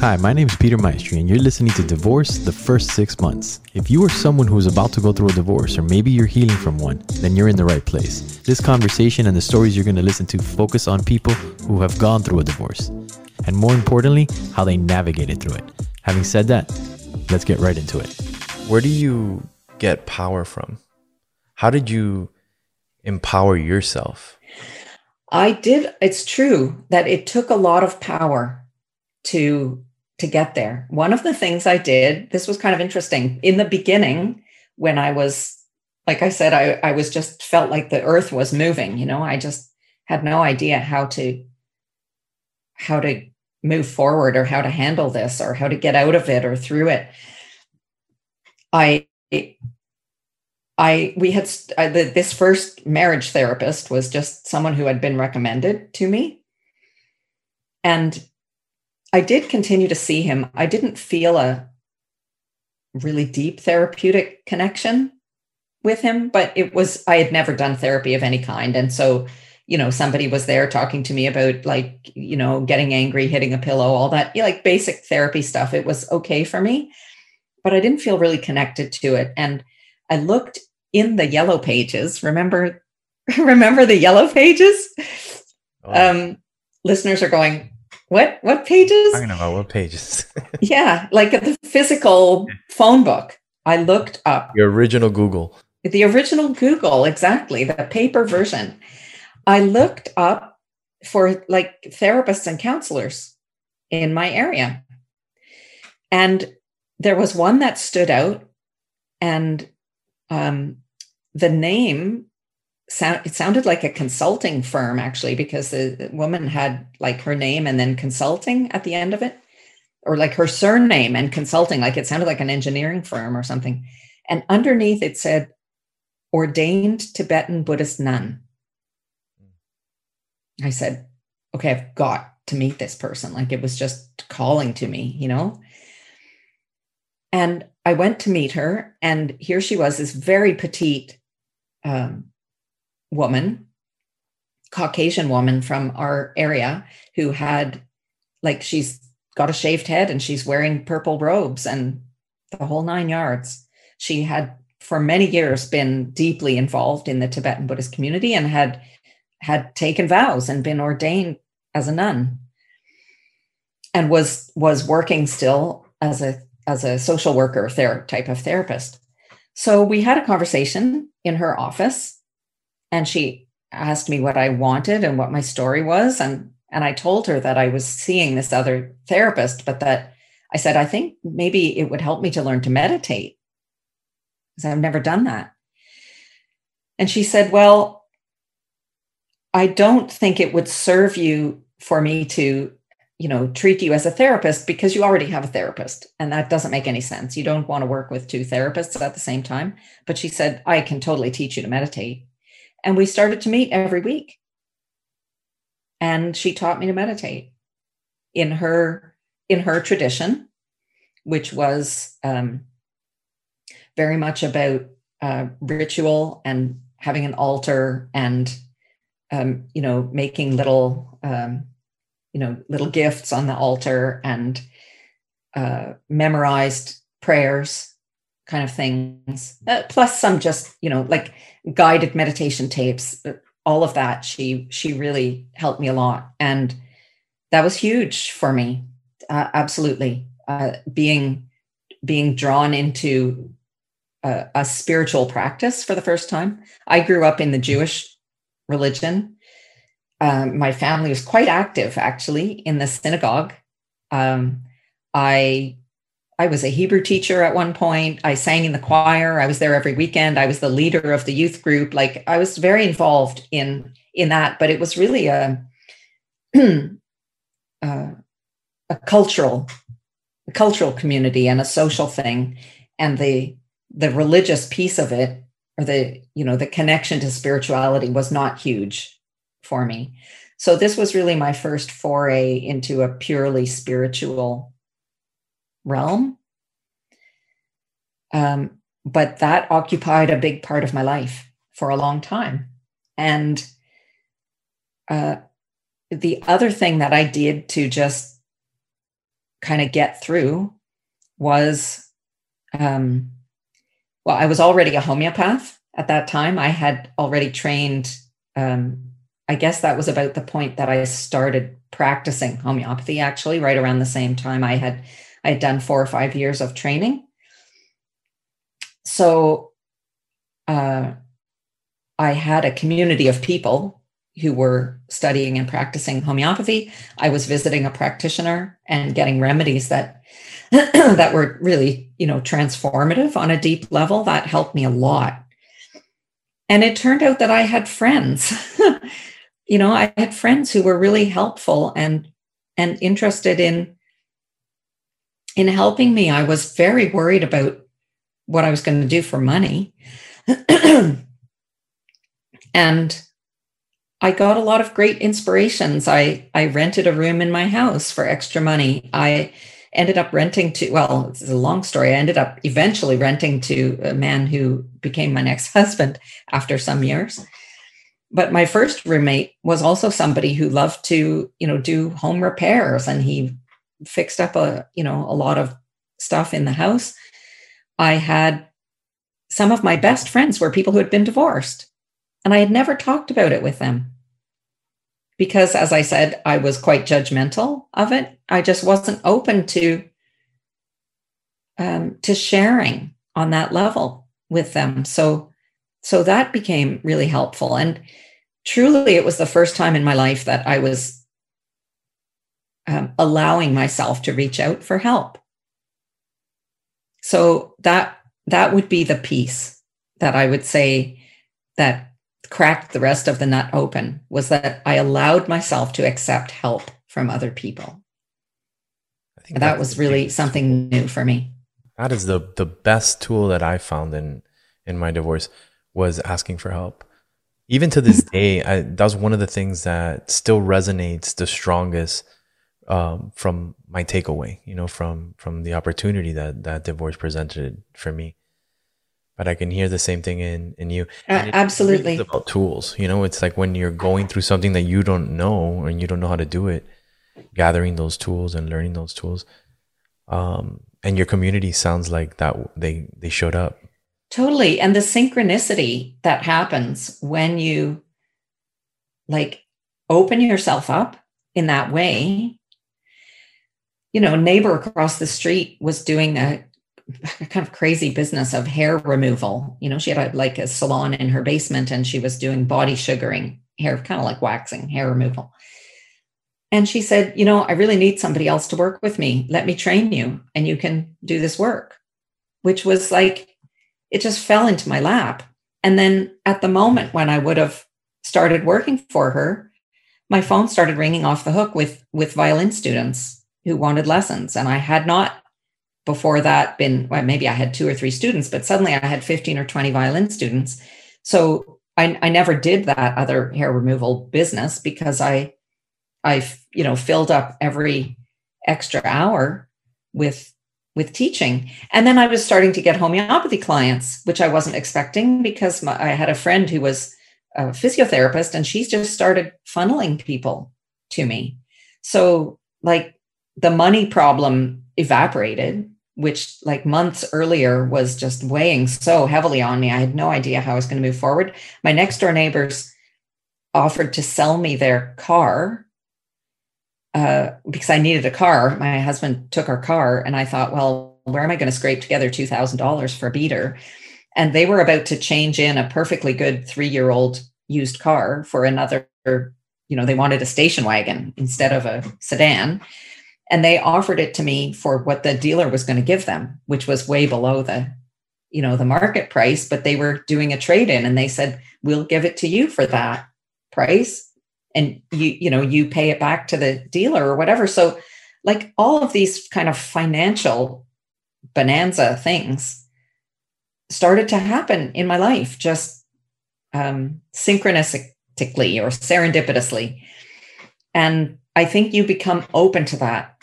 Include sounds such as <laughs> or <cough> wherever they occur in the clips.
Hi, my name is Peter Maestri, and you're listening to Divorce the First Six Months. If you are someone who is about to go through a divorce, or maybe you're healing from one, then you're in the right place. This conversation and the stories you're going to listen to focus on people who have gone through a divorce, and more importantly, how they navigated through it. Having said that, let's get right into it. Where do you get power from? How did you empower yourself? I did. It's true that it took a lot of power to to get there. One of the things I did, this was kind of interesting. In the beginning, when I was, like I said, I, I was just felt like the earth was moving, you know, I just had no idea how to how to move forward or how to handle this or how to get out of it or through it. I I we had uh, the, this first marriage therapist was just someone who had been recommended to me, and I did continue to see him. I didn't feel a really deep therapeutic connection with him, but it was, I had never done therapy of any kind. And so, you know, somebody was there talking to me about like, you know, getting angry, hitting a pillow, all that, you know, like basic therapy stuff. It was okay for me, but I didn't feel really connected to it. And I looked in the yellow pages. Remember, <laughs> remember the yellow pages? Oh. Um, listeners are going, what what pages? I know about what pages. <laughs> yeah, like the physical phone book. I looked up the original Google. The original Google, exactly, the paper version. I looked up for like therapists and counselors in my area. And there was one that stood out and um, the name sound it sounded like a consulting firm actually because the woman had like her name and then consulting at the end of it or like her surname and consulting like it sounded like an engineering firm or something. And underneath it said ordained tibetan buddhist nun. I said okay i've got to meet this person. Like it was just calling to me you know? And i went to meet her and here she was this very petite um, woman, Caucasian woman from our area who had like she's got a shaved head and she's wearing purple robes and the whole nine yards. She had for many years been deeply involved in the Tibetan Buddhist community and had had taken vows and been ordained as a nun and was was working still as a as a social worker ther- type of therapist. So we had a conversation in her office and she asked me what I wanted and what my story was. And and I told her that I was seeing this other therapist but that I said I think maybe it would help me to learn to meditate. Because I've never done that. And she said, "Well, I don't think it would serve you for me to you know treat you as a therapist because you already have a therapist. And that doesn't make any sense. You don't want to work with two therapists at the same time. But she said i can totally teach you to meditate and we started to meet every week. And she taught me to meditate in her in her tradition, which was um, very much about uh, ritual and having an altar and um, you know making little um, you know little gifts on the altar and uh, memorized prayers kind of things. Uh, plus some just you know like guided meditation tapes uh, all of that. She she really helped me a lot. And that was huge for me. Uh, absolutely. Uh, being being drawn into a, a, spiritual practice for the first time. I grew up in the jewish religion. Um, my family was quite active actually in the synagogue. Um, i I was a Hebrew teacher at one point. I sang in the choir. I was there every weekend. I was the leader of the youth group. Like I was very involved in in that, but it was really a <clears throat> uh, a cultural a cultural community and a social thing and the the religious piece of it or the you know the connection to spirituality was not huge for me so this was really my first foray into a purely spiritual realm. Um, but that occupied a big part of my life for a long time. And uh, the other thing that I did to just kind of get through was um, well, I was already a homeopath at that time. I had already trained. Um, I guess that was about the point that I started practicing homeopathy. Actually, right around the same time, I had I had done four or five years of training. So, uh, I had a community of people who were studying and practicing homeopathy. I was visiting a practitioner and getting remedies that <clears throat> that were really, you know, transformative on a deep level. That helped me a lot. And it turned out that I had friends. <laughs> you know, I had friends who were really helpful and and interested in in helping me. I was very worried about what I was going to do for money. <clears throat> and I got a lot of great inspirations. I I rented a room in my house for extra money. I ended up renting to, well, it's a long story. I ended up eventually renting to a man who became my next <laughs> husband after some years. But my first roommate was also somebody who loved to, you know, do home repairs and he fixed up a, you know, a lot of stuff in the house. I had some of my best friends were people who had been divorced and I had never talked about it with them because as I said, I was quite judgmental of it. I just wasn't open to um, to sharing on that level with them. So so that became really helpful. And truly, it was the first time in my life that I was um, allowing myself to reach out for help. So that that would be the piece that I would say that cracked the rest of the nut open was that I allowed myself to accept help from other people. I think that was really something new for me. That is the the best tool that I found in in my divorce was asking for help. Even to this <laughs> day, I, that was one of the things that still resonates the strongest um, from my takeaway. You know, from from the opportunity that that divorce presented for me but I can hear the same thing in in you. Uh, absolutely. It's about tools, you know. It's like when you're going through something that you don't know and you don't know how to do it, gathering those tools and learning those tools. Um, and your community sounds like that they they showed up. Totally, and the synchronicity that happens when you like open yourself up in that way. You know, neighbor across the street was doing a kind of crazy business of hair removal. You know, she had a, like a salon in her basement and she was doing body sugaring hair, kind of like waxing hair removal. And she said, You know, I really need somebody else to work with me. Let me train you and you can do this work, which was like, it just fell into my lap. And then at the moment when I would have started working for her, my phone started ringing off the hook with with violin students who wanted lessons and I had not before that been well, maybe I had two or three students, but suddenly I had 15 or 20 violin students. So I, I never did that other hair removal business because I I you know filled up every extra hour with with teaching. And then I was starting to get homeopathy clients, which I wasn't expecting because my, I had a friend who was a physiotherapist and she's just started funneling people to me. So like the money problem evaporated, which like months earlier was just weighing so heavily on me. I had no idea how I was going to move forward. My next door neighbors offered to sell me their car uh, because I needed a car. My husband took our car, and I thought, well, where am I going to scrape together $2,000 for a beater? And they were about to change in a perfectly good three year old used car for another, you know, they wanted a station wagon instead of a sedan and they offered it to me for what the dealer was going to give them which was way below the you know the market price but they were doing a trade in and they said we'll give it to you for that price and you you know you pay it back to the dealer or whatever. So like all of these kind of financial bonanza things started to happen in my life just um synchronistically or serendipitously. And I think you become open to that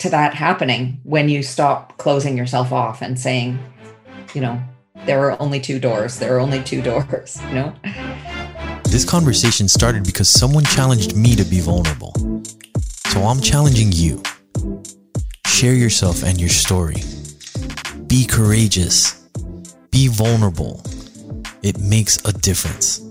to that happening when you stop closing yourself off and saying, you know, there are only two doors. There are only two <laughs> doors, you know? This conversation started because someone challenged me to be vulnerable. So I'm challenging you. Share yourself and your story. Be courageous. Be vulnerable. It makes a difference.